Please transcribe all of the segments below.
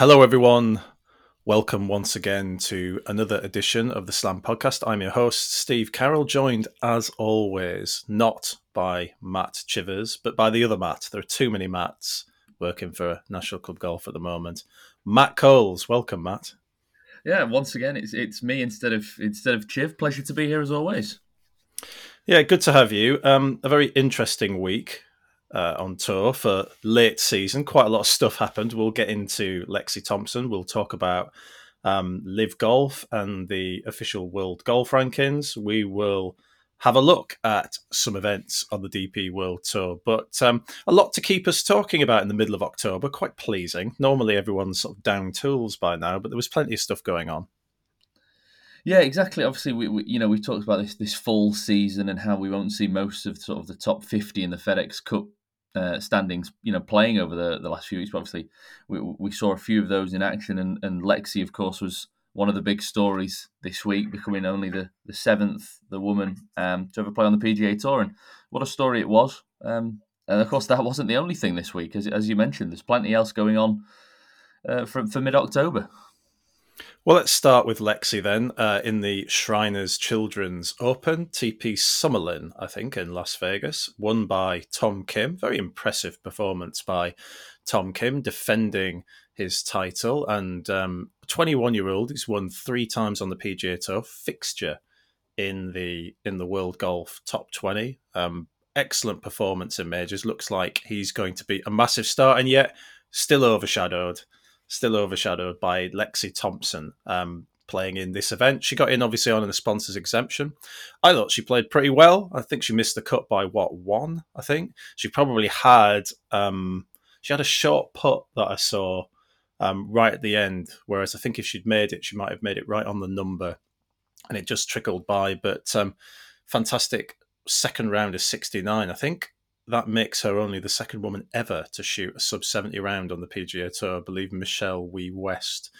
Hello, everyone. Welcome once again to another edition of the Slam Podcast. I'm your host, Steve Carroll, joined as always not by Matt Chivers, but by the other Matt. There are too many Matts working for National Club Golf at the moment. Matt Coles, welcome, Matt. Yeah, once again, it's it's me instead of instead of Chiv. Pleasure to be here as always. Yeah, good to have you. Um, a very interesting week uh, on tour for late season. Quite a lot of stuff happened. We'll get into Lexi Thompson. We'll talk about um, LIV Golf and the official World Golf Rankings. We will have a look at some events on the DP World Tour. But um, a lot to keep us talking about in the middle of October. Quite pleasing. Normally everyone's sort of down tools by now, but there was plenty of stuff going on. Yeah, exactly. Obviously, we, we you know we talked about this this full season and how we won't see most of sort of the top fifty in the FedEx Cup uh, standings, you know, playing over the, the last few weeks. But obviously, we, we saw a few of those in action, and, and Lexi, of course, was one of the big stories this week, becoming only the, the seventh the woman um, to ever play on the PGA Tour, and what a story it was. Um, and of course, that wasn't the only thing this week, as as you mentioned. There's plenty else going on uh, for for mid October. Well, let's start with Lexi then. Uh, in the Shriners Children's Open, TP Summerlin, I think, in Las Vegas, won by Tom Kim. Very impressive performance by Tom Kim, defending his title. And 21 um, year old, he's won three times on the PGA Tour, fixture in the in the World Golf Top 20. Um, excellent performance in majors. Looks like he's going to be a massive star, and yet still overshadowed still overshadowed by Lexi Thompson um, playing in this event. She got in obviously on a sponsor's exemption. I thought she played pretty well. I think she missed the cut by what one. I think she probably had um, she had a short putt that I saw um, right at the end. Whereas I think if she'd made it, she might have made it right on the number, and it just trickled by. But um, fantastic second round of sixty nine. I think that makes her only the second woman ever to shoot a sub 70 round on the PGA Tour. I believe Michelle Wie West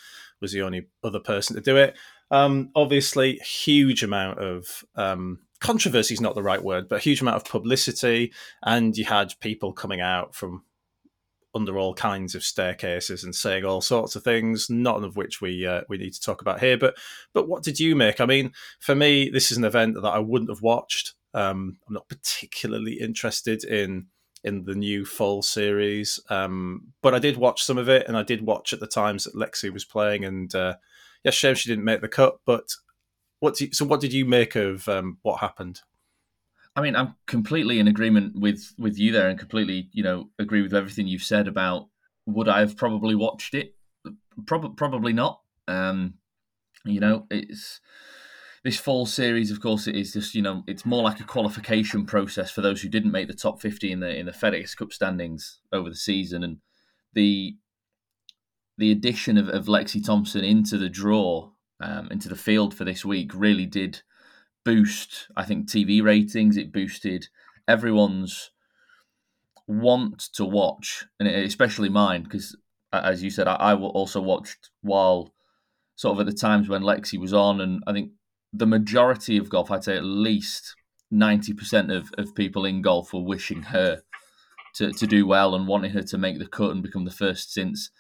was the only other person to do it. Um, obviously, huge amount of um, controversy is not the right word, but huge amount of publicity. And you had people coming out from under all kinds of staircases and saying all sorts of things, none of which we uh, we need to talk about here. But but what did you make? I mean, for me, this is an event that I wouldn't have watched um, I'm not particularly interested in in the new full series, um, but I did watch some of it, and I did watch at the times that Lexi was playing. And uh, yeah, shame she didn't make the cut. But what? You, so, what did you make of um, what happened? I mean, I'm completely in agreement with with you there, and completely, you know, agree with everything you've said about. Would I have probably watched it? Probably, probably not. Um, you know, it's this fall series, of course, it is just you know it's more like a qualification process for those who didn't make the top fifty in the in the FedEx Cup standings over the season, and the the addition of, of Lexi Thompson into the draw um, into the field for this week really did boost, I think, TV ratings. It boosted everyone's want to watch, and especially mine, because as you said, I, I also watched while sort of at the times when Lexi was on, and I think the majority of golf, I'd say at least 90% of, of people in golf were wishing her to, to do well and wanting her to make the cut and become the first since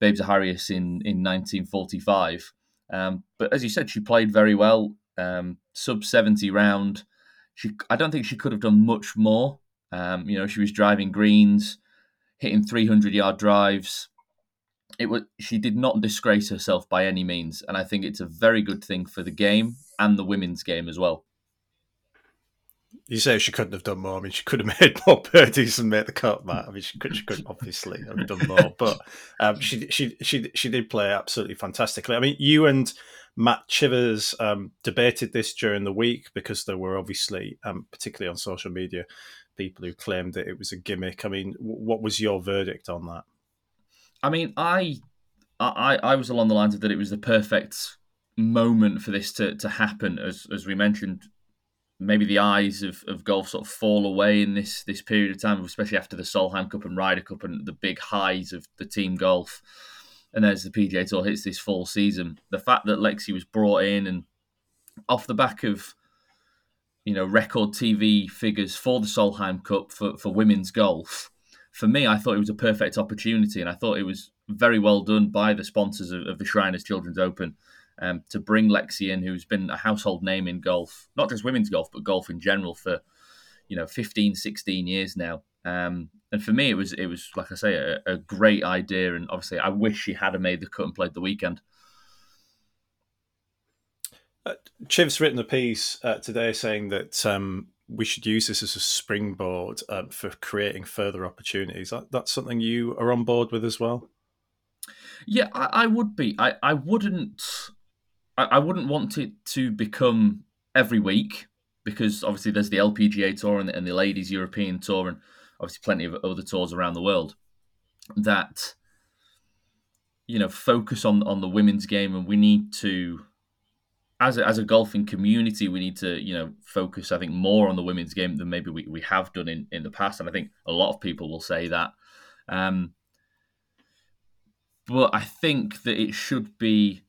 Babes Zaharias in, in 1945. Um, but as you said, she played very well, um, sub 70 round. She, I don't think she could have done much more. Um, you know, she was driving greens, hitting 300 yard drives, it was she did not disgrace herself by any means, and I think it's a very good thing for the game and the women's game as well. You say she couldn't have done more. I mean, she could have made more birdies and made the cut, Matt. I mean, she could, she could obviously have done more, but um, she she she she did play absolutely fantastically. I mean, you and Matt Chivers um, debated this during the week because there were obviously, um, particularly on social media, people who claimed that it was a gimmick. I mean, what was your verdict on that? I mean, I, I, I was along the lines of that it was the perfect moment for this to, to happen. As as we mentioned, maybe the eyes of, of golf sort of fall away in this this period of time, especially after the Solheim Cup and Ryder Cup and the big highs of the team golf. And as the PGA Tour hits this full season, the fact that Lexi was brought in and off the back of you know record TV figures for the Solheim Cup for, for women's golf, for me, I thought it was a perfect opportunity, and I thought it was very well done by the sponsors of, of the Shriners Children's Open um, to bring Lexi in, who's been a household name in golf, not just women's golf, but golf in general for, you know, 15, 16 years now. Um, and for me, it was, it was like I say, a, a great idea. And obviously, I wish she had made the cut and played the weekend. Uh, Chiv's written a piece uh, today saying that um, we should use this as a springboard um, for creating further opportunities. That, that's something you are on board with as well. Yeah, I, I would be. I, I wouldn't. I, I, wouldn't want it to become every week because obviously there's the LPGA tour and, and the Ladies European tour and obviously plenty of other tours around the world that you know focus on on the women's game and we need to as a, as a golfing community, we need to you know focus, I think, more on the women's game than maybe we, we have done in, in the past, and I think a lot of people will say that. Um, but I think that it should be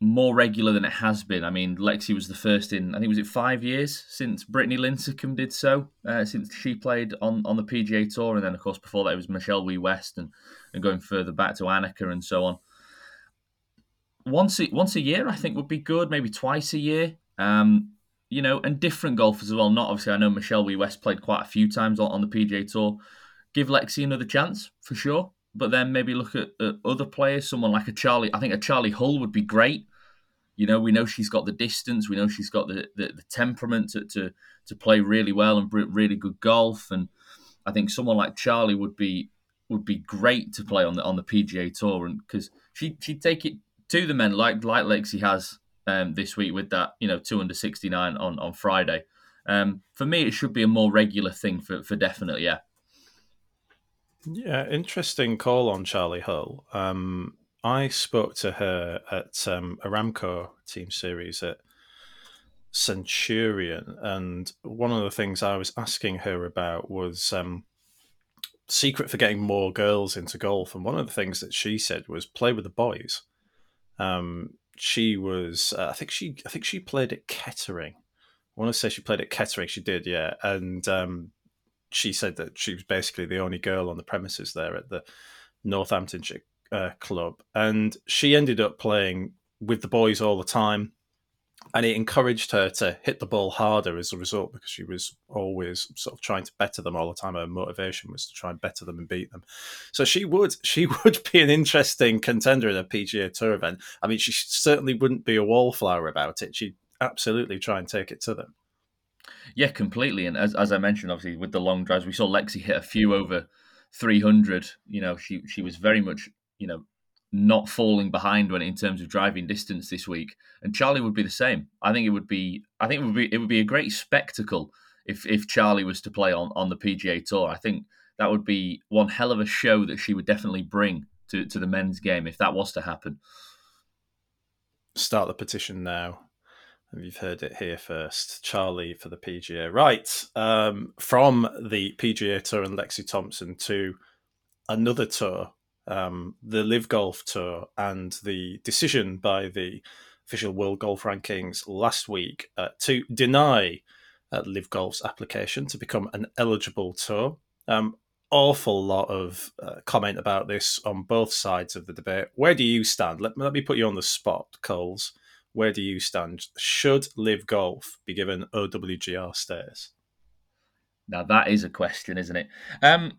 more regular than it has been. I mean, Lexi was the first in I think was it five years since Brittany Lincicome did so, uh, since she played on, on the PGA Tour, and then of course before that it was Michelle Wie West, and and going further back to Annika and so on once a, once a year, I think would be good. Maybe twice a year. Um, you know, and different golfers as well. Not obviously, I know Michelle Wie West played quite a few times on, on the PGA Tour. Give Lexi another chance for sure, but then maybe look at, at other players. Someone like a Charley, I think a Charley Hull would be great. You know, we know she's got the distance. We know she's got the the, the temperament to, to to play really well and really good golf. And I think someone like Charley would be would be great to play on the on the PGA Tour, and because she she'd take it to the men like like Lexi has um, this week with that you know two under sixty nine on on Friday. Um, for me, it should be a more regular thing for for definitely. Yeah. Yeah, interesting call on Charley Hull. Um, I spoke to her at um, Aramco Team Series at Centurion, and one of the things I was asking her about was um, secret for getting more girls into golf. And one of the things that she said was play with the boys. Um, she was, uh, I think she, I think she played at Kettering. I want to say she played at Kettering. She did, yeah. And um, she said that she was basically the only girl on the premises there at the Northamptonshire uh, club, and she ended up playing with the boys all the time and it encouraged her to hit the ball harder as a result because she was always sort of trying to better them all the time. Her motivation was to try and better them and beat them. So she would she would be an interesting contender in a PGA Tour event. I mean, she certainly wouldn't be a wallflower about it. She'd absolutely try and take it to them. Yeah, completely. And as as I mentioned, obviously with the long drives, we saw Lexi hit a few over 300. You know, she she was very much you know not falling behind when in terms of driving distance this week. And Charley would be the same. I think it would be I think it would be it would be a great spectacle if if Charley was to play on on the PGA Tour. I think that would be one hell of a show that she would definitely bring to to the men's game if that was to happen. Start the petition now. You've heard it here first. Charley for the PGA. Right. Um, from the PGA Tour and Lexi Thompson to another tour um, the LIV Golf Tour and the decision by the official World Golf Rankings last week uh, to deny uh, LIV Golf's application to become an eligible tour. Um, awful lot of uh, comment about this on both sides of the debate. Where do you stand? Let, let me put you on the spot, Coles. Where do you stand? Should LIV Golf be given OWGR status? Now that is a question, isn't it? Um,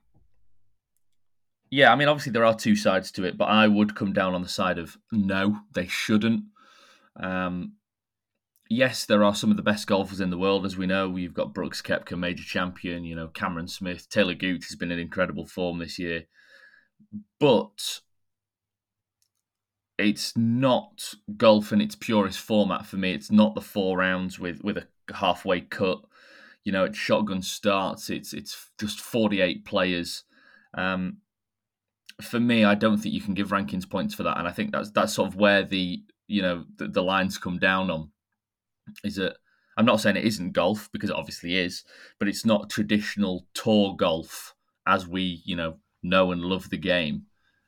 yeah, I mean, obviously there are two sides to it, but I would come down on the side of no, they shouldn't. Um, yes, there are some of the best golfers in the world, as we know. You've got Brooks Koepka, major champion. You know, Cameron Smith, Taylor Gooch has been in incredible form this year, but it's not golf in its purest format for me. It's not the four rounds with with a halfway cut. You know, it's shotgun starts. It's it's just forty eight players. Um, for me, I don't think you can give rankings points for that, and I think that's that's sort of where the you know the, the lines come down on. Is that I'm not saying it isn't golf because it obviously is, but it's not traditional tour golf as we you know know and love the game,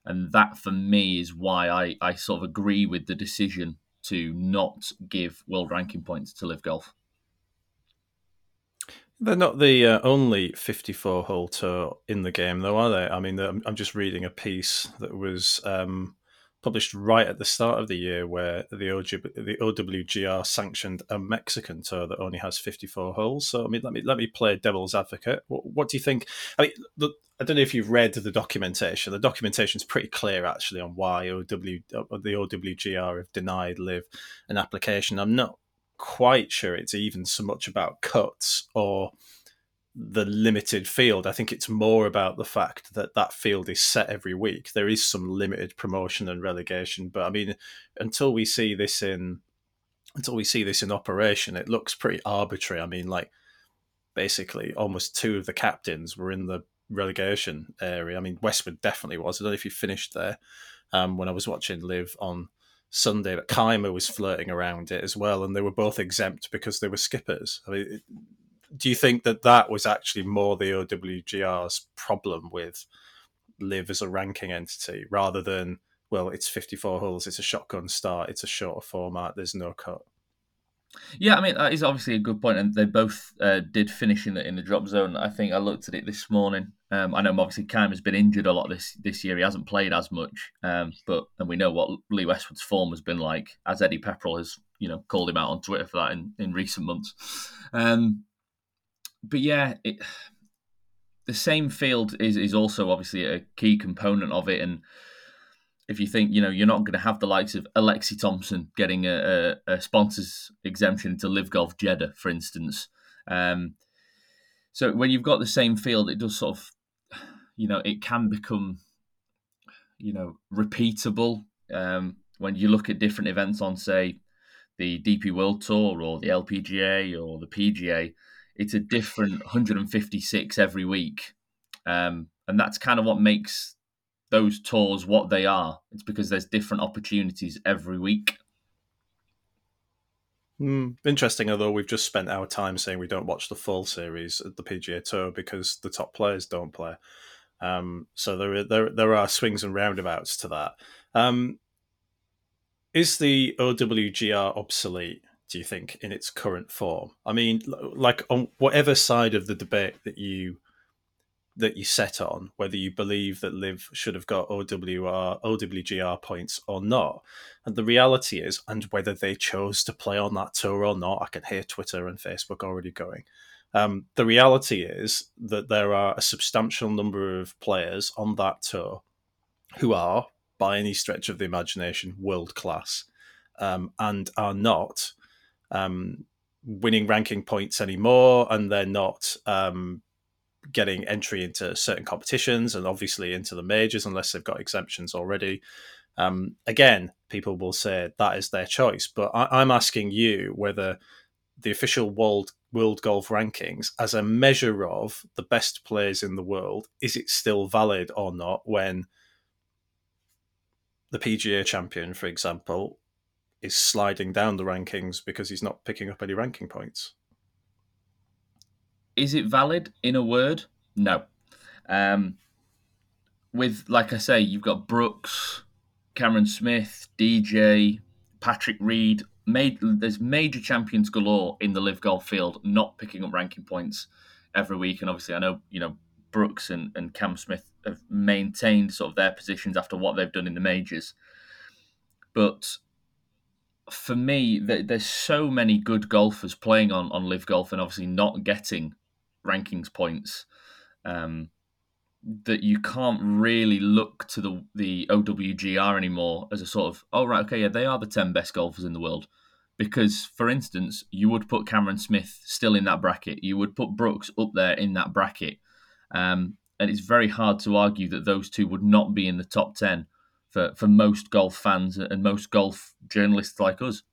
and that for me is why I I sort of agree with the decision to not give world ranking points to LIV golf. They're not the uh, only 54 hole tour in the game, though, are they? I mean, I'm just reading a piece that was um, published right at the start of the year where the, OG, the OWGR sanctioned a Mexican tour that only has 54 holes. So, I mean, let me let me play devil's advocate. What, what do you think? I mean, I don't know if you've read the documentation. The documentation is pretty clear, actually, on why OW, uh, the OWGR have denied LIV an application. I'm not quite sure it's even so much about cuts or the limited field. I think it's more about the fact that that field is set every week. There is some limited promotion and relegation, but I mean, until we see this in until we see this in operation, it looks pretty arbitrary. I mean, like basically, almost two of the captains were in the relegation area. I mean, Westwood definitely was. I don't know if you finished there um, when I was watching live on Sunday, but Kaymer was flirting around it as well, and they were both exempt because they were skippers. I mean, do you think that that was actually more the OWGR's problem with LIV as a ranking entity rather than well, it's 54 holes, it's a shotgun start, it's a shorter format, there's no cut. Yeah, I mean that is obviously a good point, and they both uh, did finish in the in the drop zone. I think I looked at it this morning. Um, I know obviously Kaymer has been injured a lot this this year. He hasn't played as much, um, but and we know what Lee Westwood's form has been like, as Eddie Pepperell has you know called him out on Twitter for that in, in recent months. Um, but yeah, it, the same field is is also obviously a key component of it, and if you think you know you're not going to have the likes of Alexi Thompson getting a, a, a sponsors exemption to LIV Golf Jeddah, for instance. Um, so when you've got the same field, it does sort of, you know, it can become, you know, repeatable. Um, when you look at different events on, say, the DP World Tour or the LPGA or the PGA, it's a different 156 every week, um, and that's kind of what makes those tours what they are. It's because there's different opportunities every week. Mm, interesting, although we've just spent our time saying we don't watch the full series at the PGA Tour because the top players don't play. Um, so there, there, there are swings and roundabouts to that. Um, is the OWGR obsolete? Do you think in its current form? I mean, like on whatever side of the debate that you that you set on, whether you believe that LIV should have got OWR, OWGR points or not. And the reality is, and whether they chose to play on that tour or not, I can hear Twitter and Facebook already going. Um, the reality is that there are a substantial number of players on that tour who are, by any stretch of the imagination, world class um, and are not um, winning ranking points anymore, and they're not um, getting entry into certain competitions and obviously into the majors unless they've got exemptions already. Um, again, people will say that is their choice, but I, am asking you whether the official world world golf rankings, as a measure of the best players in the world, is it still valid or not when the PGA champion, for example, is sliding down the rankings because he's not picking up any ranking points? Is it valid in a word? No. Um, with, like I say, you've got Brooks, Cameron Smith, DJ, Patrick Reed. Made, there's major champions galore in the LIV golf field, not picking up ranking points every week. And obviously, I know you know Brooks and, and Cam Smith have maintained sort of their positions after what they've done in the majors. But for me, there's so many good golfers playing on on LIV golf and obviously not getting rankings points um, that you can't really look to the the OWGR anymore as a sort of oh right okay yeah they are the ten best golfers in the world. Because for instance you would put Cameron Smith still in that bracket. You would put Brooks up there in that bracket. Um, and it's very hard to argue that those two would not be in the top ten for for most golf fans and most golf journalists like us.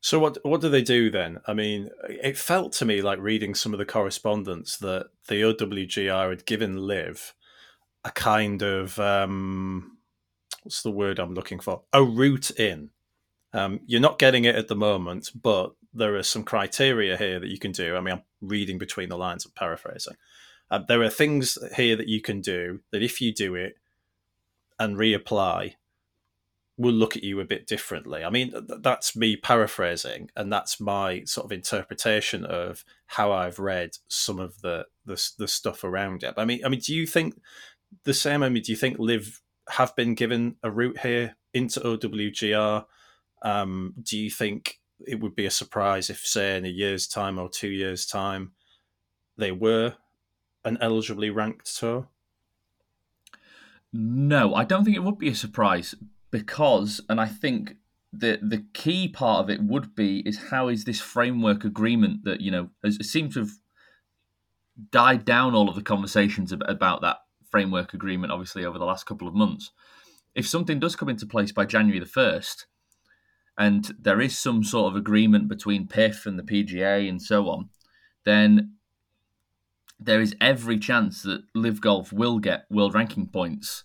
So what what do they do then? I mean, it felt to me like reading some of the correspondence that the OWGR had given LIV a kind of um, what's the word I'm looking for? A route in. Um, you're not getting it at the moment, but there are some criteria here that you can do. I mean, I'm reading between the lines, I'm paraphrasing. Uh, there are things here that you can do that if you do it and reapply, will look at you a bit differently. I mean, th- that's me paraphrasing, and that's my sort of interpretation of how I've read some of the the, the stuff around it. I mean, I mean, do you think the same? I mean, do you think Liv have been given a route here into OWGR? Um, do you think it would be a surprise if, say, in a year's time or two years' time, they were an eligibly ranked tour? No, I don't think it would be a surprise because, and I think the the key part of it would be is how is this framework agreement that you know has seemed to have died down all of the conversations about that framework agreement, obviously over the last couple of months. If something does come into place by January the first, and there is some sort of agreement between PIF and the PGA and so on, then there is every chance that LIV Golf will get world ranking points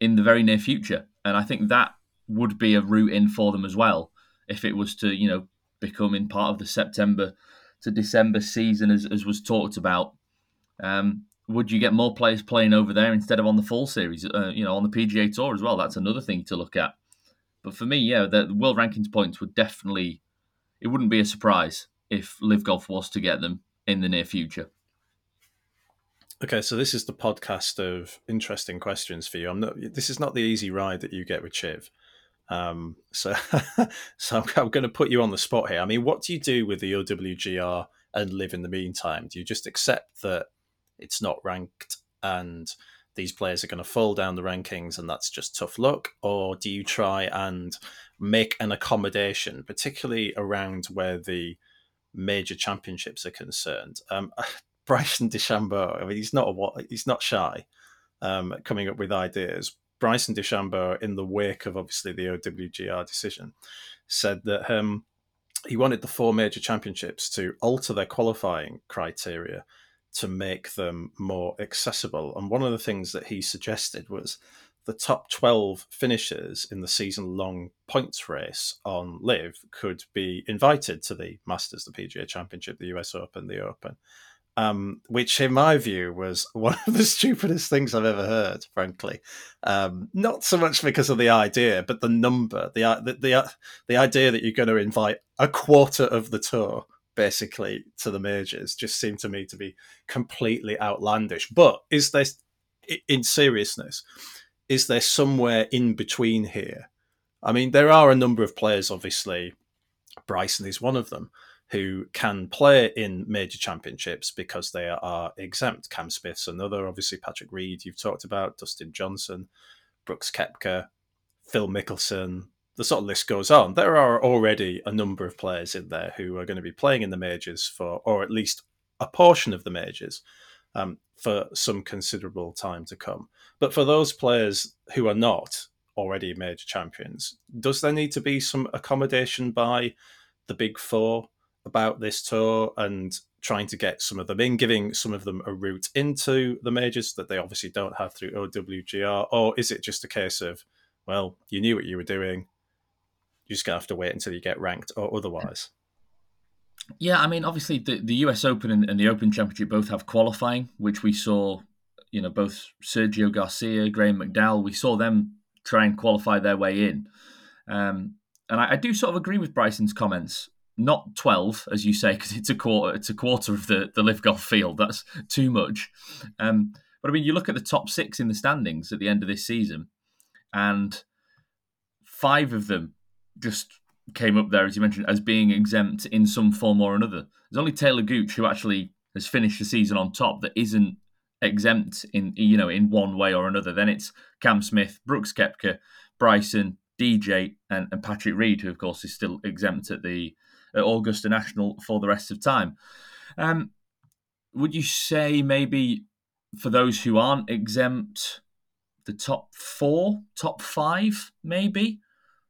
in the very near future. And I think that would be a route in for them as well if it was to, you know, become in part of the September to December season as, as was talked about. Um, would you get more players playing over there instead of on the full series, uh, you know, on the PGA Tour as well? That's another thing to look at. But for me, yeah, the world rankings points would definitely, it wouldn't be a surprise if LIV Golf was to get them in the near future. Okay, so this is the podcast of interesting questions for you. I'm not. This is not the easy ride that you get with Chiv. Um, so, so I'm, I'm going to put you on the spot here. I mean, what do you do with the OWGR and LIV in the meantime? Do you just accept that it's not ranked and these players are going to fall down the rankings and that's just tough luck, or do you try and make an accommodation, particularly around where the major championships are concerned? Um, Bryson DeChambeau, I mean, he's not a he's not shy, um, coming up with ideas. Bryson DeChambeau, in the wake of obviously the OWGR decision, said that um, he wanted the four major championships to alter their qualifying criteria to make them more accessible. And one of the things that he suggested was the top 12 finishers in the season long points race on LIV could be invited to the Masters, the PGA Championship, the US Open, the Open um, which in my view was one of the stupidest things I've ever heard. Frankly, um, not so much because of the idea, but the number, the the the, the idea that you're going to invite a quarter of the tour basically to the majors just seemed to me to be completely outlandish. But is there, in seriousness, is there somewhere in between here? I mean, there are a number of players, obviously. Bryson is one of them who can play in major championships because they are exempt. Cam Smith's another, obviously Patrick Reed, you've talked about, Dustin Johnson, Brooks Koepka, Phil Mickelson. The sort of list goes on. There are already a number of players in there who are going to be playing in the majors for, or at least a portion of the majors, um, for some considerable time to come. But for those players who are not already major champions, does there need to be some accommodation by the big four about this tour and trying to get some of them in, giving some of them a route into the majors that they obviously don't have through OWGR? Or is it just a case of, well, you knew what you were doing, you're just to have to wait until you get ranked or otherwise? Yeah, I mean, obviously the, the US Open and, and the Open Championship both have qualifying, which we saw, you know, both Sergio Garcia, Graham McDowell, we saw them try and qualify their way in. Um, and I, I, do sort of agree with Bryson's comments not 12 as you say because it's a quarter it's a quarter of the the LIV golf field. That's too much. Um, but i mean you look at the top 6 in the standings at the end of this season and five of them just came up there as you mentioned as being exempt in some form or another. There's only Taylor Gooch who actually has finished the season on top that isn't exempt in you know in one way or another. Then it's Cam Smith Brooks Koepka Bryson DJ and, and Patrick Reed who of course is still exempt at the at Augusta National for the rest of time. Um, would you say maybe for those who aren't exempt, the top four, top five, maybe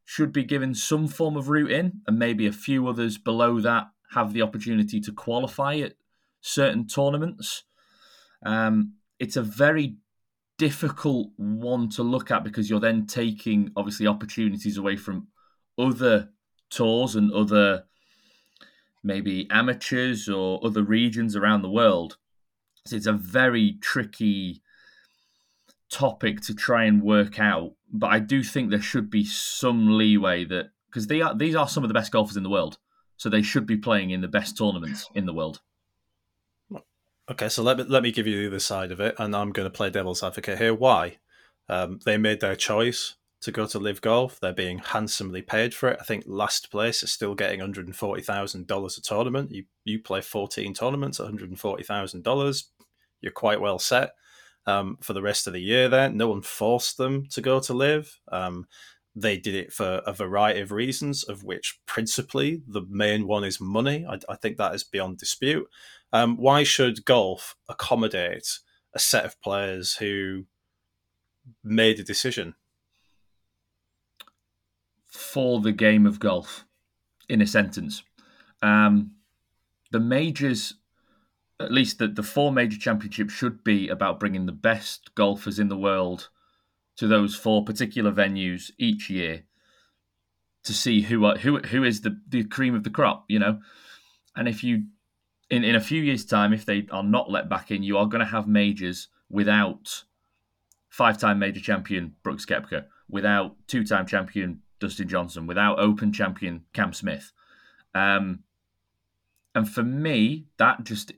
should be given some form of route in, and maybe a few others below that have the opportunity to qualify at certain tournaments? Um, it's a very difficult one to look at because you're then taking obviously opportunities away from other tours and other maybe amateurs or other regions around the world. So it's a very tricky topic to try and work out. but I do think there should be some leeway that because they are these are some of the best golfers in the world, so they should be playing in the best tournaments in the world. Okay, so let me let me give you the other side of it, and I'm going to play devil's advocate here. Why? Um, they made their choice to go to LIV Golf. They're being handsomely paid for it. I think last place is still getting hundred and forty thousand dollars a tournament. You you play fourteen tournaments, one hundred and forty thousand dollars. You're quite well set um, for the rest of the year. There, no one forced them to go to LIV. Um, they did it for a variety of reasons, of which principally the main one is money. I, I think that is beyond dispute. Um, why should golf accommodate a set of players who made a decision for the game of golf? In a sentence, um, the majors, at least the, the four major championships, should be about bringing the best golfers in the world to those four particular venues each year to see who are, who who is the, the cream of the crop, you know. And if you in, in a few years' time, if they are not let back in, you are going to have majors without five-time major champion Brooks Koepka, without two-time champion Dustin Johnson, without Open champion Cam Smith. Um, and for me, that just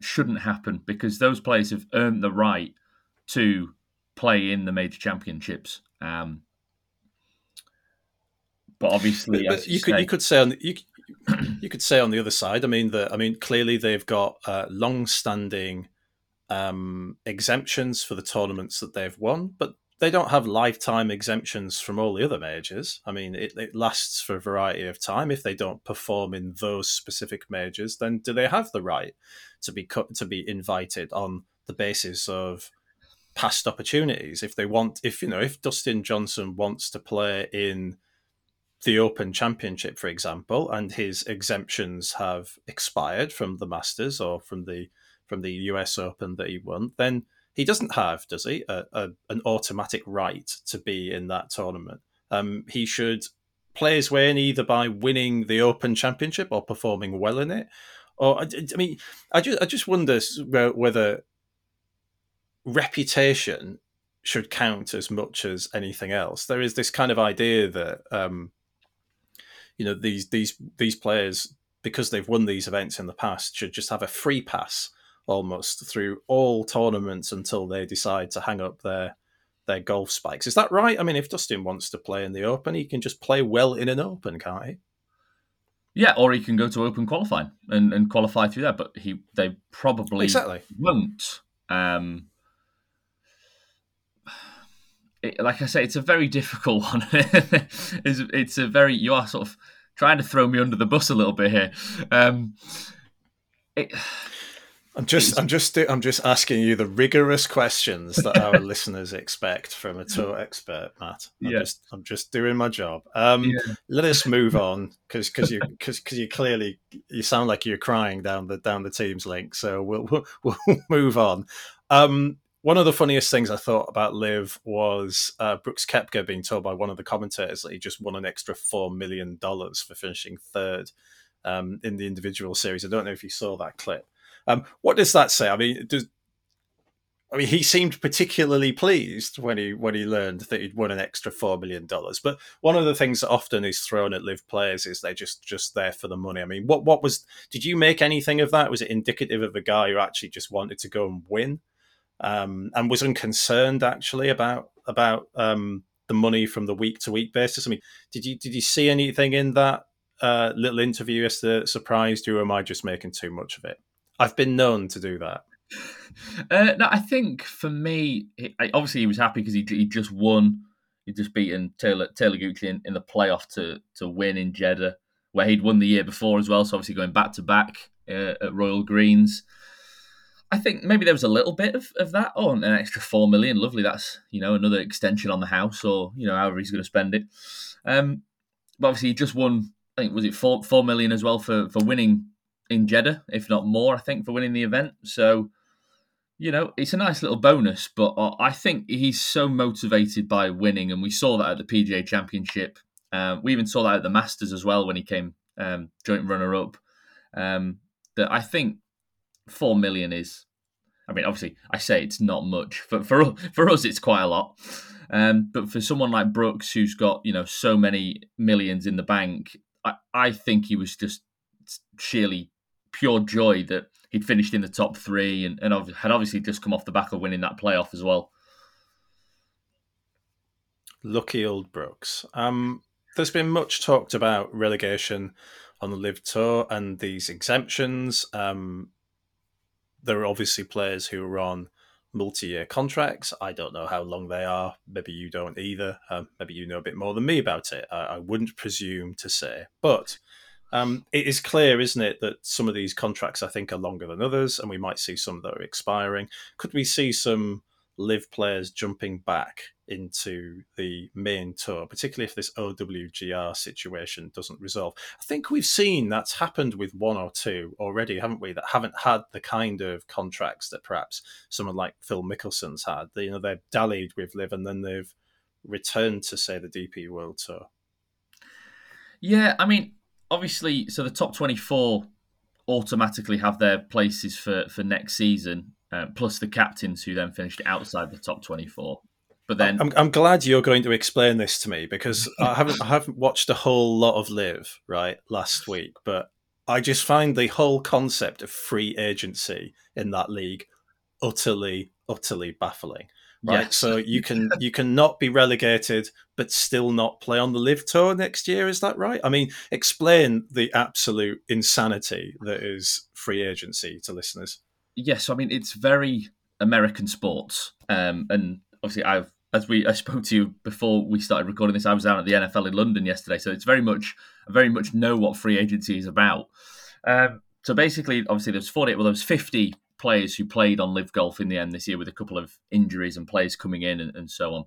shouldn't happen because those players have earned the right to play in the major championships. Um, but obviously, but, but you, could you could say on the, you you could say on the other side. I mean, that I mean, clearly they've got uh, long-standing um, exemptions for the tournaments that they've won, but they don't have lifetime exemptions from all the other majors. I mean, it, it lasts for a variety of time. If they don't perform in those specific majors, then do they have the right to be cut, to be invited on the basis of past opportunities? If they want, if you know, if Dustin Johnson wants to play in the Open Championship, for example, and his exemptions have expired from the Masters or from the from the US Open that he won, then he doesn't have, does he, a, a, an automatic right to be in that tournament. Um, he should play his way in either by winning the Open Championship or performing well in it. Or I, I mean, I just I just wonder whether reputation should count as much as anything else. There is this kind of idea that um, you know these these these players because they've won these events in the past should just have a free pass almost through all tournaments until they decide to hang up their their golf spikes. Is that right? I mean, if Dustin wants to play in the Open, he can just play well in an Open, can't he? Yeah, or he can go to Open qualifying and, and qualify through that. But he they probably exactly won't. Um, it, like I say, it's a very difficult one. it's, it's, a very you are sort of trying to throw me under the bus a little bit here. Um, it, I'm just, I'm just, I'm just asking you the rigorous questions that our listeners expect from a tour expert, Matt. I'm yeah. just, I'm just doing my job. Um, yeah. Let us move on because, because you, because, because you clearly, you sound like you're crying down the down the Teams link. So we'll we'll, we'll move on. Um, one of the funniest things I thought about LIV was uh, Brooks Koepka being told by one of the commentators that he just won an extra four million dollars for finishing third um, in the individual series. I don't know if you saw that clip. Um, what does that say? I mean, does I mean, he seemed particularly pleased when he when he learned that he'd won an extra four million dollars. But one of the things that often is thrown at LIV players is they're just just there for the money. I mean, what what was? Did you make anything of that? Was it indicative of a guy who actually just wanted to go and win, um, and was unconcerned actually about about um, the money from the week to week basis? I mean, did you did you see anything in that uh, little interview yesterday that surprised you, or am I just making too much of it? I've been known to do that. Uh, no, I think for me, obviously he was happy because he he just won. He'd just beaten Taylor Taylor Goochly in, in, the playoff to to win in Jeddah, where he'd won the year before as well. So obviously going back to back uh, at Royal Greens. I think maybe there was a little bit of, of that. Oh, an extra four million, lovely. That's you know another extension on the house, or you know however he's going to spend it. Um, but obviously he just won. I think was it four four million as well for for winning in Jeddah, if not more, I think, for winning the event. So, you know, it's a nice little bonus, but I think he's so motivated by winning, and we saw that at the PGA Championship. Uh, we even saw that at the Masters as well when he came um, joint runner up. Um, that I think four million is. I mean, obviously, I say it's not much, but for for us, it's quite a lot. Um, but for someone like Brooks, who's got you know so many millions in the bank, I, I think he was just sheerly pure joy that he'd finished in the top three and, and had obviously just come off the back of winning that playoff as well. Lucky old Brooks. Um, there's been much talked about relegation on the LIV Tour and these exemptions. Um, there are obviously players who are on multi-year contracts. I don't know how long they are. Maybe you don't either. Um, maybe you know a bit more than me about it. I, I wouldn't presume to say, but um, it is clear, isn't it, that some of these contracts I think are longer than others, and we might see some that are expiring. Could we see some LIV players jumping back into the main tour, particularly if this OWGR situation doesn't resolve. I think we've seen that's happened with one or two already, haven't we? That haven't had the kind of contracts that perhaps someone like Phil Mickelson's had. They, you know, they've dallied with LIV, and then they've returned to say the DP World Tour. Yeah, I mean, obviously, so the top twenty-four automatically have their places for for next season. Uh, plus the captains who then finished outside the top 24 but then I'm, I'm glad you're going to explain this to me because I haven't I haven't watched a whole lot of LIV right last week, but I just find the whole concept of free agency in that league utterly utterly baffling. Right, yes. so you can you can not be relegated but still not play on the LIV tour next year. Is that right? I mean, explain the absolute insanity that is free agency to listeners. Yes, I mean it's very American sports, um, and obviously I've as we I spoke to you before we started recording this, I was down at the NFL in London yesterday, so it's very much I very much know what free agency is about. Um, so basically, obviously, there's 40, well, there was 50 players who played on LIV Golf in the end this year, with a couple of injuries and players coming in and, and so on.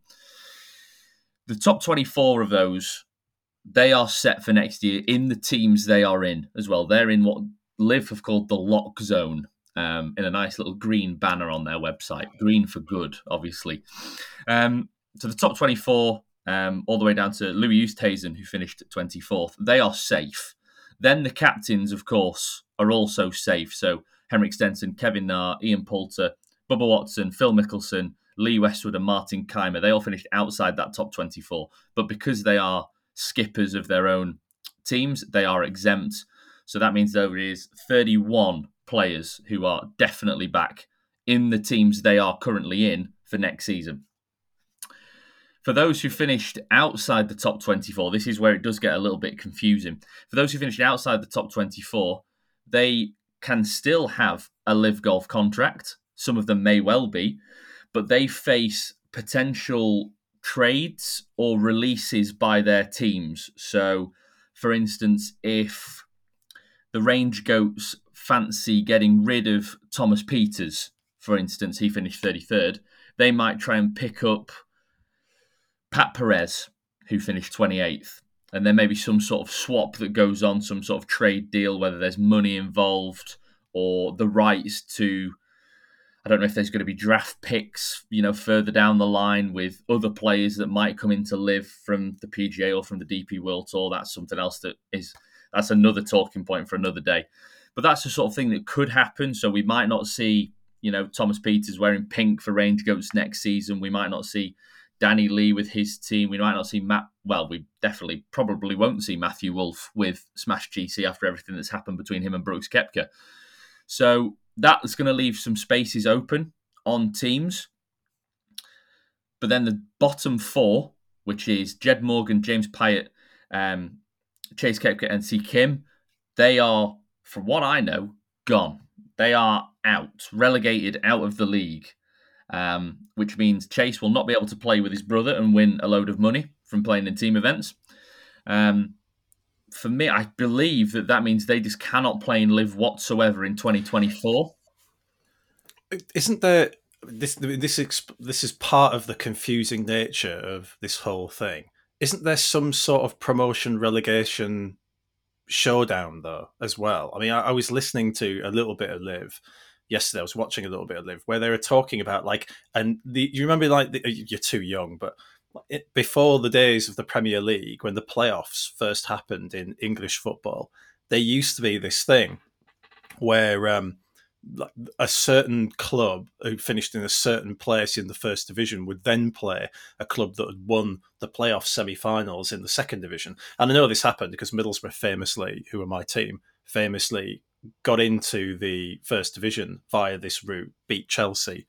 The top 24 of those, they are set for next year in the teams they are in as well. They're in what LIV have called the lock zone, um, in a nice little green banner on their website. Green for good, obviously. Um, so the top 24, um, all the way down to Louis Oosthuizen, who finished 24th, they are safe. Then the captains, of course, are also safe. So Henrik Stenson, Kevin Na, Ian Poulter, Bubba Watson, Phil Mickelson, Lee Westwood, and Martin Kaymer, they all finished outside that top 24. But because they are skippers of their own teams, they are exempt. So that means there is 31 players who are definitely back in the teams they are currently in for next season. For those who finished outside the top 24, this is where it does get a little bit confusing. For those who finished outside the top 24, they can still have a LIV golf contract. Some of them may well be, but they face potential trades or releases by their teams. So, for instance, if the Range Goats fancy getting rid of Thomas Pieters, for instance, he finished 33rd, they might try and pick up Pat Perez, who finished 28th. And there may be some sort of swap that goes on, some sort of trade deal, whether there's money involved or the rights to. I don't know if there's going to be draft picks, you know, further down the line with other players that might come in to LIV from the PGA or from the DP World Tour. That's something else that is that's another talking point for another day. But that's the sort of thing that could happen. So we might not see, you know, Thomas Pieters wearing pink for Range Goats next season. We might not see Danny Lee with his team. We might not see Matt. Well, we definitely probably won't see Matthew Wolff with Smash GC after everything that's happened between him and Brooks Koepka. So that's going to leave some spaces open on teams. But then the bottom four, which is Jed Morgan, James Piot, um, Chase Koepka, and C Kim, they are from what I know, gone. They are out, relegated out of the league, um, which means Chase will not be able to play with his brother and win a load of money from playing in team events. Um, for me, I believe that that means they just cannot play and LIV whatsoever in 2024. Isn't there this this this is part of the confusing nature of this whole thing? Isn't there some sort of promotion relegation showdown though as well. I mean, I, I, was listening to a little bit of LIV yesterday. I was watching a little bit of LIV where they were talking about like, and the you remember like the, you're too young, but it, before the days of the Premier League when the playoffs first happened in English football, there used to be this thing where um, a certain club who finished in a certain place in the first division would then play a club that had won the playoff semi-finals in the second division. And I know this happened because Middlesbrough famously, who are my team, famously got into the first division via this route, beat Chelsea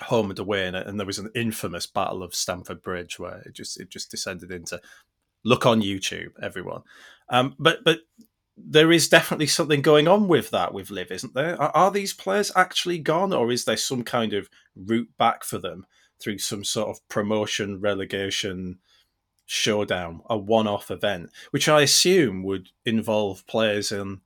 home and away, and, and there was an infamous battle of Stamford Bridge where it just it just descended into look on YouTube, everyone. Um, but but there is definitely something going on with that with Liv, isn't there? Are, are, these players actually gone, or is there some kind of route back for them through some sort of promotion, relegation, showdown, a one-off event, which I assume would involve players in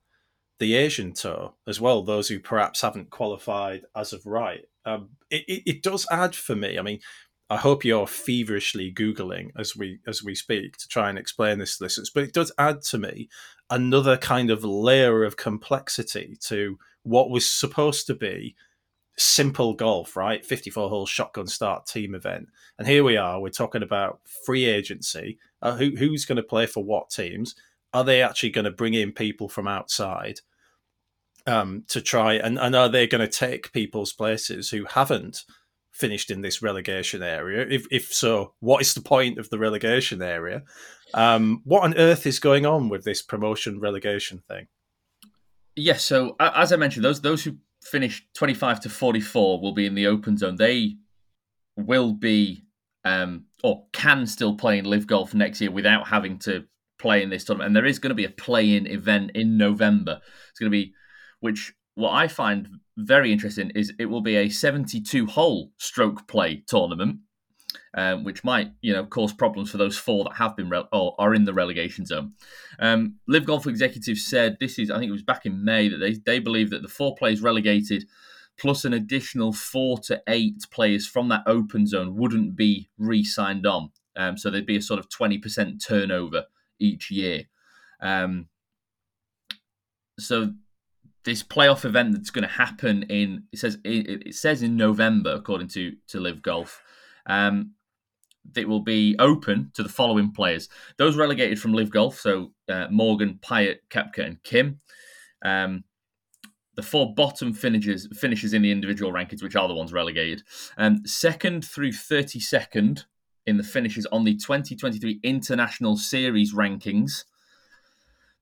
the Asian tour as well, those who perhaps haven't qualified as of right. Um, it, it, it does add for me. I mean, I hope you're feverishly googling as we as we speak to try and explain this to listeners. But it does add to me another kind of layer of complexity to what was supposed to be simple golf, right? 54 hole shotgun start team event. And here we are, we're talking about free agency. Uh, who, who's going to play for what teams? Are they actually going to bring in people from outside um, to try? And, and are they going to take people's places who haven't finished in this relegation area? If, if so, what is the point of the relegation area? Um, what on earth is going on with this promotion relegation thing? Yes, so as I mentioned, those those who finish twenty five to forty four will be in the open zone. They will be um, or can still play in LIV Golf next year without having to play in this tournament. And there is going to be a play-in event in November. It's going to be, which what I find very interesting is it will be a 72 hole stroke play tournament um, which might you know cause problems for those four that have been re- or are in the relegation zone. Um, LIV Golf executives said this is I think it was back in May that they they believe that the four players relegated plus an additional four to eight players from that open zone wouldn't be re-signed on. Um, so there'd be a sort of twenty percent turnover each year. Um, so this playoff event that's going to happen in it says it, it, says in November according to to LIV Golf. Um, it will be open to the following players. Those relegated from LIV Golf, so uh, Morgan, Piot, Koepka, and Kim. Um, the four bottom finishers finishes in the individual rankings, which are the ones relegated. Um, second through 32nd in the finishes on the 2023 International Series rankings.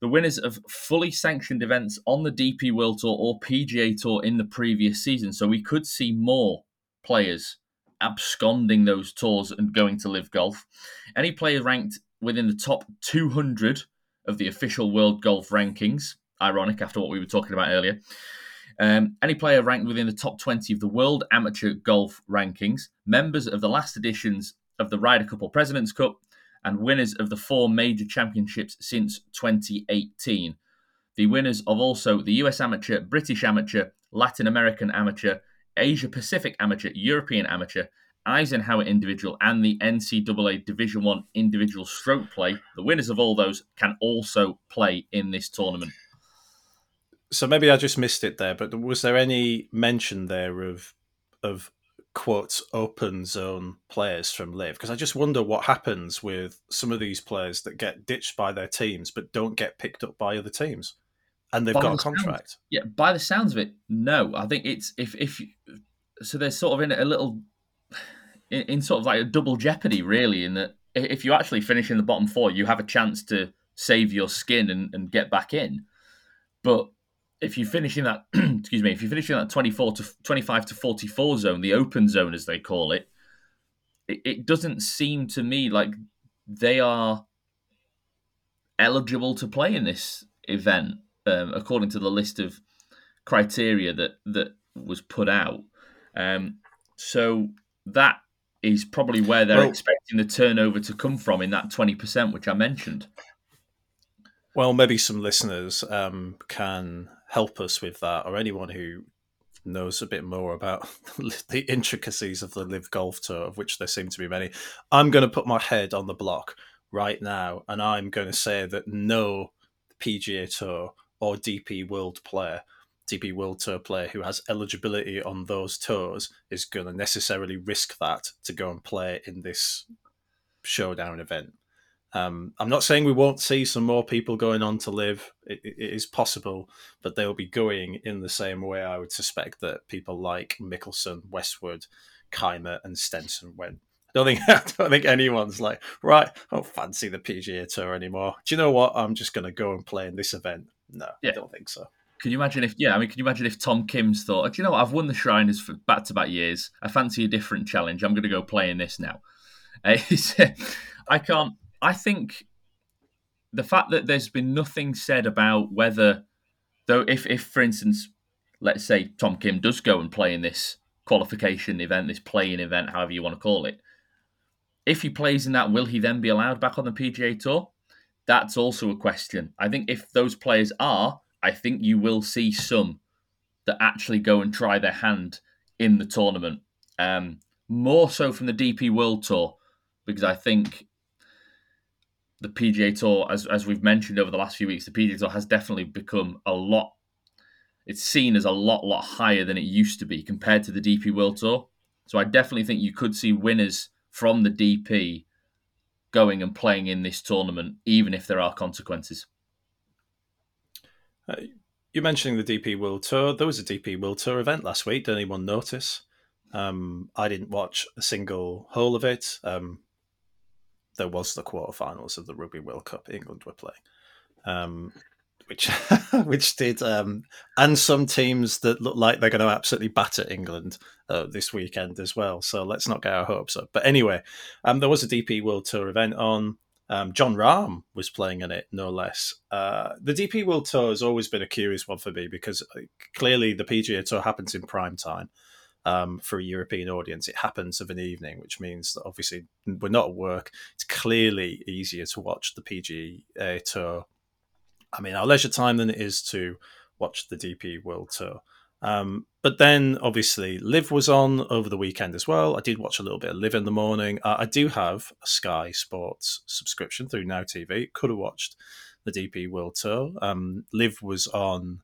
The winners of fully sanctioned events on the DP World Tour or PGA Tour in the previous season. So we could see more players absconding those tours and going to LIV Golf. Any player ranked within the top 200 of the official World Golf rankings, ironic after what we were talking about earlier. Um, any player ranked within the top 20 of the World Amateur Golf rankings, members of the last editions of the Ryder Cup or President's Cup, and winners of the four major championships since 2018. The winners of also the US Amateur, British Amateur, Latin American Amateur, Asia Pacific Amateur, European Amateur, Eisenhower Individual, and the NCAA Division One Individual Stroke Play. The winners of all those can also play in this tournament. So maybe I just missed it there, but was there any mention there of of quotes open zone players from LIV? Because I just wonder what happens with some of these players that get ditched by their teams but don't get picked up by other teams and they've by got the a contract. Sounds, yeah, by the sounds of it, no. I think it's if if so they're sort of in a little in, in sort of like a double jeopardy, really. In that if you actually finish in the bottom four, you have a chance to save your skin and, and get back in. But if you finish in that, excuse me, if you finish in that twenty-four to twenty-five to forty-four zone, the open zone as they call it, it, it doesn't seem to me like they are eligible to play in this event um, according to the list of criteria that that was put out. Um, so that is probably where they're well, expecting the turnover to come from in that twenty percent, which I mentioned. Well, maybe some listeners um, can help us with that, or anyone who knows a bit more about the intricacies of the LIV Golf Tour, of which there seem to be many. I'm going to put my head on the block right now, and I'm going to say that no PGA Tour or DP World player, DP World Tour player who has eligibility on those tours is going to necessarily risk that to go and play in this showdown event. Um, I'm not saying we won't see some more people going on to LIV. It, it is possible, but they'll be going in the same way. I would suspect that people like Mickelson, Westwood, Kaymer, and Stenson went. I don't think I don't think anyone's like right. I don't fancy the PGA Tour anymore. Do you know what? I'm just going to go and play in this event. No, yeah. I don't think so. Can you imagine if, yeah, I mean, can you imagine if Tom Kim's thought, do you know what? I've won the Shriners for back to back years. I fancy a different challenge. I'm going to go play in this now. I can't, I think the fact that there's been nothing said about whether, though, if, if for instance, let's say Tom Kim does go and play in this qualification event, this playing event, however you want to call it, if he plays in that, will he then be allowed back on the PGA Tour? That's also a question. I think if those players are, I think you will see some that actually go and try their hand in the tournament. Um, more so from the DP World Tour, because I think the PGA Tour, as as we've mentioned over the last few weeks, the PGA Tour has definitely become a lot. It's seen as a lot, lot higher than it used to be compared to the DP World Tour. So I definitely think you could see winners from the DP going and playing in this tournament, even if there are consequences. Uh, you're mentioning the DP World Tour. There was a DP World Tour event last week. Did anyone notice? Um, I didn't watch a single hole of it. Um, there was the quarterfinals of the Rugby World Cup. England were playing, um, which which did, um, and some teams that look like they're going to absolutely batter England uh, this weekend as well. So let's not get our hopes up. But anyway, um, there was a DP World Tour event on. Um, Jon Rahm was playing in it, no less. Uh, the DP World Tour has always been a curious one for me because clearly the PGA Tour happens in prime time um, for a European audience. It happens of an evening, which means that obviously we're not at work. It's clearly easier to watch the PGA Tour. I mean, our leisure time than it is to watch the DP World Tour. Um, but then obviously LIV was on over the weekend as well. I did watch a little bit of LIV in the morning. Uh, I do have a Sky Sports subscription through Now TV. Could have watched the DP World Tour. Um, LIV was on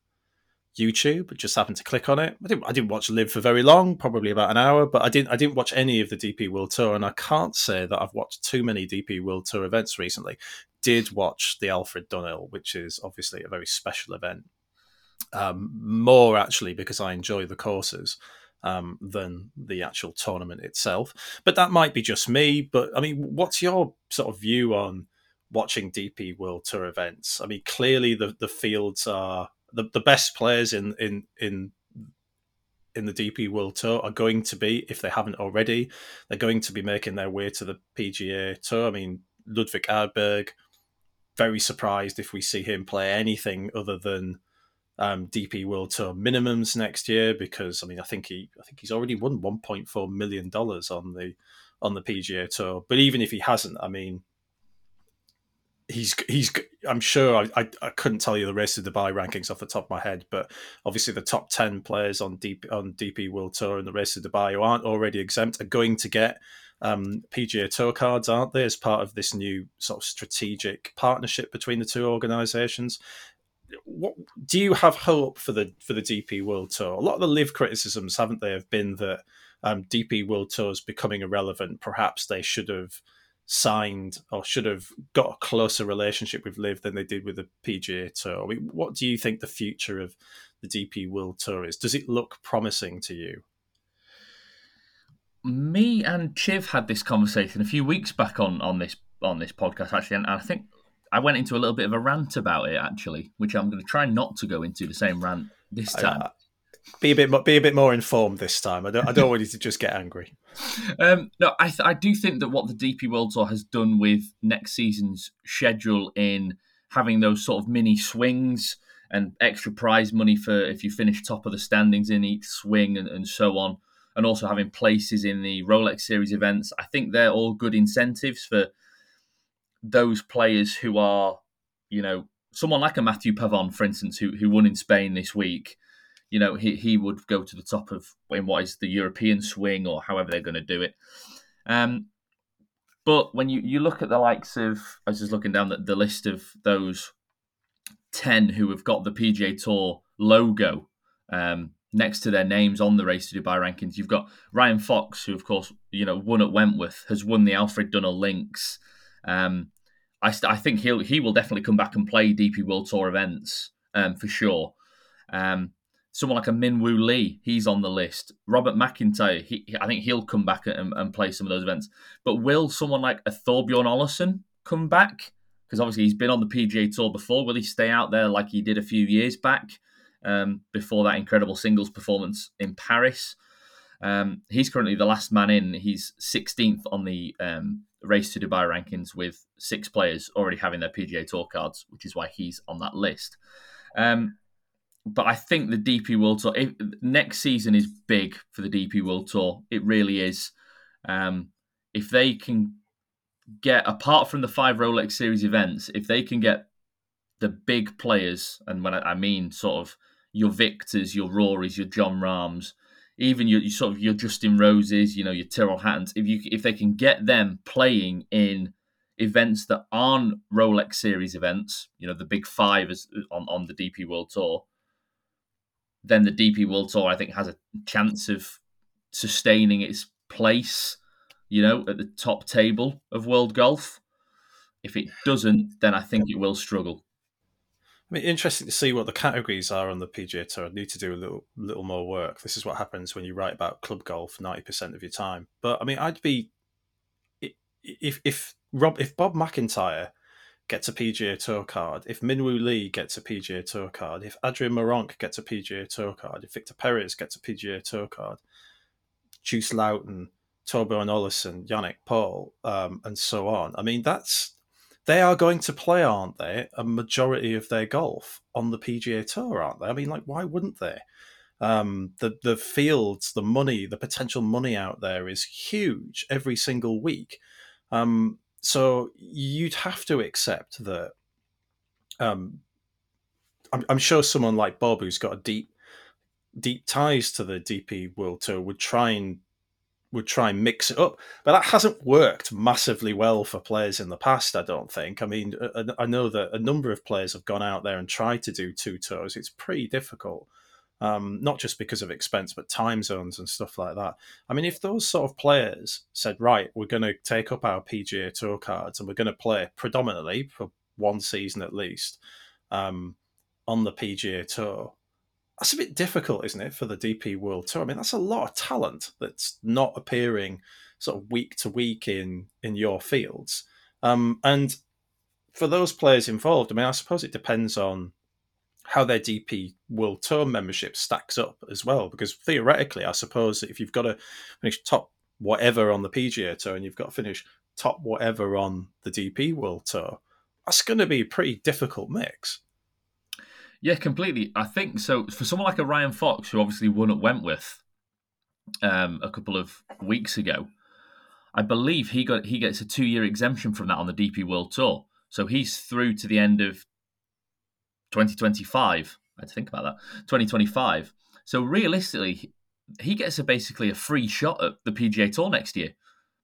YouTube. Just happened to click on it. I didn't. I didn't watch LIV for very long, probably about an hour. But I didn't. I didn't watch any of the DP World Tour, and I can't say that I've watched too many DP World Tour events recently. Did watch the Alfred Dunhill, which is obviously a very special event um, more actually because I enjoy the courses um, than the actual tournament itself. But that might be just me. But I mean, what's your sort of view on watching DP World Tour events? I mean, clearly the the fields are the, the best players in in in in the DP World Tour are going to be, if they haven't already, they're going to be making their way to the PGA Tour. I mean, Ludvig Åberg, very surprised if we see him play anything other than um, DP World Tour minimums next year because I mean I think he I think he's already won 1.4 million dollars on the on the PGA Tour. But even if he hasn't, I mean he's he's I'm sure I, I, I couldn't tell you the Race to Dubai rankings off the top of my head, but obviously the top ten players on DP on DP World Tour and the Race to Dubai who aren't already exempt are going to get um, PGA Tour cards, aren't they, as part of this new sort of strategic partnership between the two organisations? what do you have hope for the for the DP World Tour? A lot of the LIV criticisms, haven't they, have been that um, DP World Tour is becoming irrelevant. Perhaps they should have signed or should have got a closer relationship with LIV than they did with the PGA Tour. I mean, what do you think the future of the DP World Tour is? Does it look promising to you? Me and Chiv had this conversation a few weeks back on on this on this podcast actually, and I think I went into a little bit of a rant about it actually, which I'm going to try not to go into the same rant this time. Uh, be a bit more, be a bit more informed this time. I don't I don't want you to just get angry. Um, no, I th- I do think that what the DP World Tour has done with next season's schedule in having those sort of mini swings and extra prize money for if you finish top of the standings in each swing and, and so on, and also having places in the Rolex Series events. I think they're all good incentives for those players who are, you know, someone like a Matthew Pavon, for instance, who who won in Spain this week, you know, he he would go to the top of in what is the European swing or however they're going to do it. Um, but when you, you look at the likes of, I was just looking down the, the list of those 10 who have got the PGA Tour logo um, next to their names on the Race to Dubai rankings, you've got Ryan Fox, who, of course, you know, won at Wentworth, has won the Alfred Dunhill Links. Um, I, I think he'll he will definitely come back and play DP World Tour events um, for sure. Um, someone like a Min Woo Lee, he's on the list. Robert MacIntyre, he, I think he'll come back and, and, play some of those events. But will someone like a Thorbjorn Olesen come back? Because obviously he's been on the PGA Tour before. Will he stay out there like he did a few years back um, before that incredible singles performance in Paris? Um, he's currently the last man in. He's 16th on the um, race to Dubai rankings with six players already having their PGA Tour cards, which is why he's on that list. Um, but I think the DP World Tour next season is big for the DP World Tour. It really is. Um, if they can get apart from the five Rolex Series events, if they can get the big players, and when I, I mean sort of your Victors, your Rorys, your Jon Rahms, even your, your, sort of your Justin Roses, you know, your Tyrrell Hattons, if you if they can get them playing in events that aren't Rolex Series events, you know, the big five is on, on the DP World Tour, then the DP World Tour I think has a chance of sustaining its place, you know, at the top table of world golf. If it doesn't, then I think it will struggle. I mean, interesting to see what the categories are on the PGA Tour. I need to do a little little more work. This is what happens when you write about club golf ninety percent of your time. But I mean, I'd be if if Rob if Bob MacIntyre gets a PGA Tour card, if Min Woo Lee gets a PGA Tour card, if Adrian Meronk gets a PGA Tour card, if Victor Perez gets a PGA Tour card, Juice Lowton, Thorbjorn Olesen, Yannik Paul, um, and so on. I mean, that's they are going to play, aren't they? A majority of their golf on the PGA Tour, aren't they? I mean, like, why wouldn't they? Um, the the fields, the money, the potential money out there is huge every single week. Um, so you'd have to accept that. Um, I'm, I'm sure someone like Bob, who's got a deep, deep ties to the DP World Tour, would try and would try and mix it up, but that hasn't worked massively well for players in the past. I don't think. I mean, I know that a number of players have gone out there and tried to do two tours. It's pretty difficult um, not just because of expense, but time zones and stuff like that. I mean, if those sort of players said, right, we're going to take up our PGA Tour cards and we're going to play predominantly for one season at least um, on the PGA Tour, that's a bit difficult, isn't it, for the DP World Tour? I mean, that's a lot of talent that's not appearing sort of week to week in in your fields. Um, and for those players involved, I mean, I suppose it depends on how their DP World Tour membership stacks up as well. Because theoretically, I suppose if you've got to finish top whatever on the PGA Tour and you've got to finish top whatever on the DP World Tour, that's going to be a pretty difficult mix. Yeah, completely. I think so. For someone like a Ryan Fox, who obviously won at Wentworth um, a couple of weeks ago, I believe he got he gets a two year exemption from that on the DP World Tour. So he's through to the end of 2025. I had to think about that. 2025. So realistically, he gets a basically a free shot at the PGA Tour next year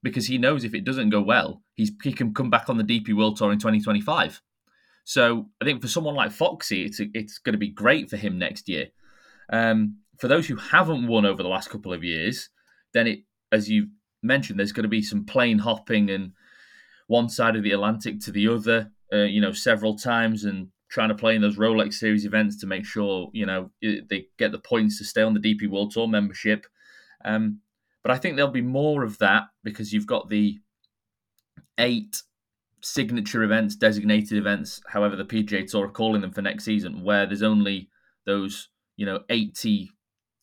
because he knows if it doesn't go well, he's he can come back on the DP World Tour in 2025. So I think for someone like Foxy, it's it's going to be great for him next year. Um, for those who haven't won over the last couple of years, then it, as you mentioned, there's going to be some plane hopping and one side of the Atlantic to the other, uh, you know, several times, and trying to play in those Rolex Series events to make sure you know they get the points to stay on the DP World Tour membership. Um, but I think there'll be more of that because you've got the eight signature events, designated events, however the PGA Tour are calling them for next season, where there's only those you know 80,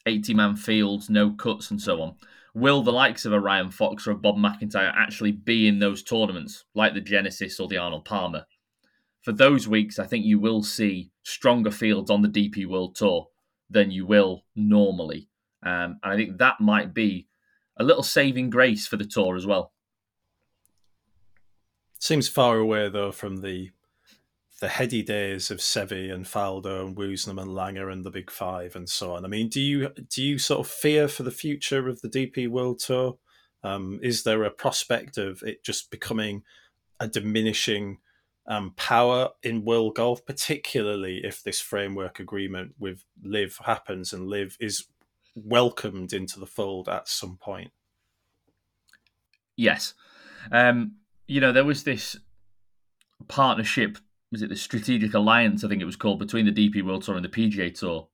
80 man fields, no cuts, and so on. Will the likes of a Ryan Fox or a Bob MacIntyre actually be in those tournaments, like the Genesis or the Arnold Palmer? For those weeks, I think you will see stronger fields on the DP World Tour than you will normally. Um, and I think that might be a little saving grace for the tour as well. Seems far away though from the the heady days of Seve and Faldo and Woosnam and Langer and the Big Five and so on. I mean, do you do you sort of fear for the future of the DP World Tour? Um, is there a prospect of it just becoming a diminishing um, power in world golf, particularly if this framework agreement with LIV happens and LIV is welcomed into the fold at some point. Yes. Um, you know, there was this partnership. Was it the strategic alliance? I think it was called between the DP World Tour and the PGA Tour,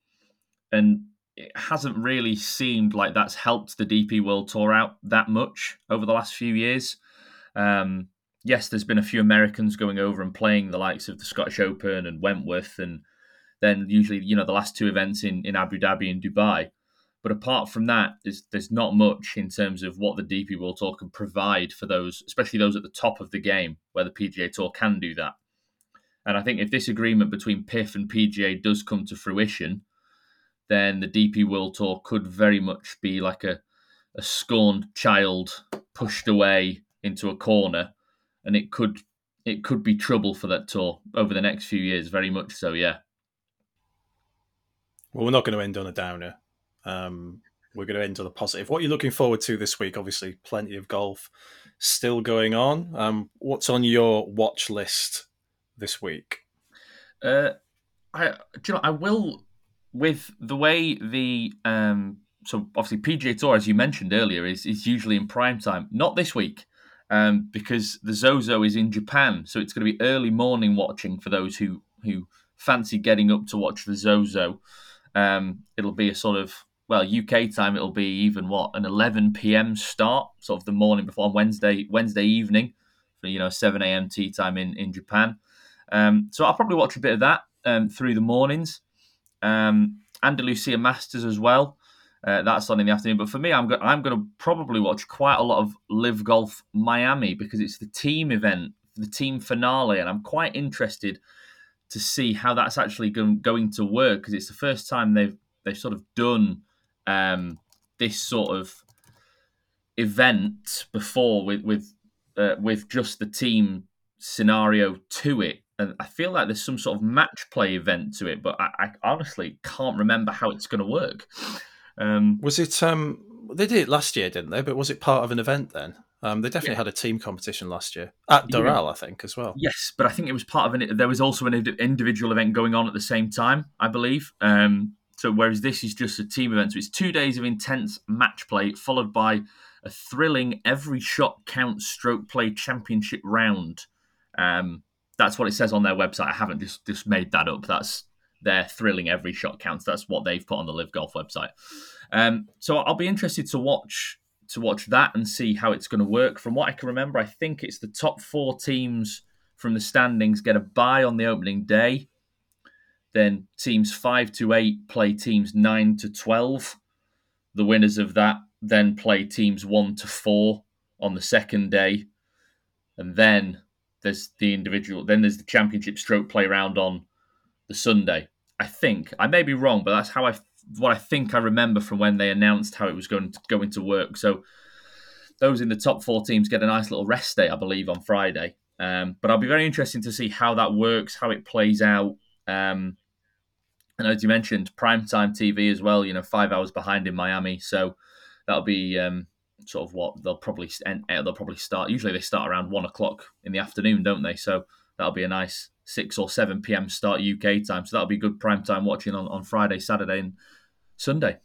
and it hasn't really seemed like that's helped the DP World Tour out that much over the last few years. Um, yes, there's been a few Americans going over and playing the likes of the Scottish Open and Wentworth, and then usually you know the last two events in in Abu Dhabi and Dubai. But apart from that, there's there's not much in terms of what the DP World Tour can provide for those, especially those at the top of the game, where the PGA Tour can do that. And I think if this agreement between PIF and PGA does come to fruition, then the DP World Tour could very much be like a, a scorned child pushed away into a corner, and it could it could be trouble for that tour over the next few years. Very much so, yeah. Well, we're not going to end on a downer. Um, we're going to end on a positive. What are you looking forward to this week? Obviously, plenty of golf still going on. Um, what's on your watch list this week? Uh, I, do you know, I will with the way the um, so obviously PGA Tour, as you mentioned earlier, is is usually in prime time. Not this week, um, because the Zozo is in Japan, so it's going to be early morning watching for those who who fancy getting up to watch the Zozo. Um, it'll be a sort of well UK time. It'll be even what an 11 p.m. start, sort of the morning before Wednesday Wednesday evening for you know 7 a.m. tea time in in Japan. Um, so I'll probably watch a bit of that um, through the mornings um, Andalusia Masters as well. Uh, that's on in the afternoon. But for me, I'm go- I'm going to probably watch quite a lot of LIV Golf Miami because it's the team event, the team finale, and I'm quite interested to see how that's actually go- going to work because it's the first time they've they've sort of done um, this sort of event before with with uh, with just the team scenario to it and I feel like there's some sort of match play event to it, but I, I honestly can't remember how it's going to work. Um, was it? Um, they did it last year, didn't they? But was it part of an event then? Um, they definitely yeah. had a team competition last year at Doral, yeah. I think, as well. Yes, but I think it was part of an. There was also an individual event going on at the same time, I believe. Um, so whereas this is just a team event, so it's two days of intense match play followed by a thrilling every shot counts stroke play championship round. Um, that's what it says on their website. I haven't just just made that up. That's their thrilling every shot counts. That's what they've put on the LIV Golf website. Um, so I'll be interested to watch to watch that and see how it's going to work. From what I can remember, I think it's the top four teams from the standings get a bye on the opening day. Then teams five to eight play teams nine to twelve. The winners of that then play teams one to four on the second day, and then there's the individual, then there's the championship stroke play round on the Sunday. I think I may be wrong, but that's how I what I think I remember from when they announced how it was going to go into work. So those in the top four teams get a nice little rest day, I believe, on Friday. Um, but I'll be very interested to see how that works, how it plays out. Um, and as you mentioned, primetime TV as well. You know, five hours behind in Miami, so that'll be um, sort of what they'll probably end, eh, they'll probably start. Usually they start around one o'clock in the afternoon, don't they? So that'll be a nice six or seven p.m. start UK time. So that'll be good prime time watching on, on Friday, Saturday, and Sunday.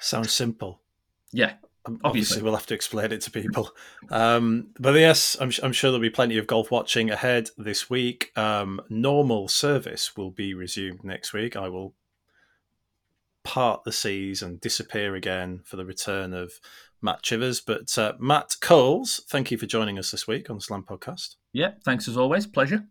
Sounds simple. Yeah. Um, obviously, Obviously, we'll have to explain it to people. Um, but yes, I'm, I'm, sure there'll be plenty of golf watching ahead this week. Um, normal service will be resumed next week. I will part the seas and disappear again for the return of Matt Chivers. But uh, Matt Coles, thank you for joining us this week on the Slam Podcast. Yeah, thanks as always. Pleasure.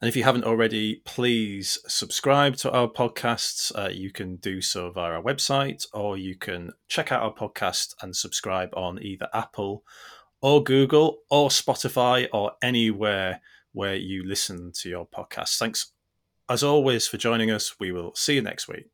And if you haven't already, please subscribe to our podcasts. Uh, you can do so via our website, or you can check out our podcast and subscribe on either Apple or Google or Spotify or anywhere where you listen to your podcast. Thanks as always, for joining us. We will see you next week.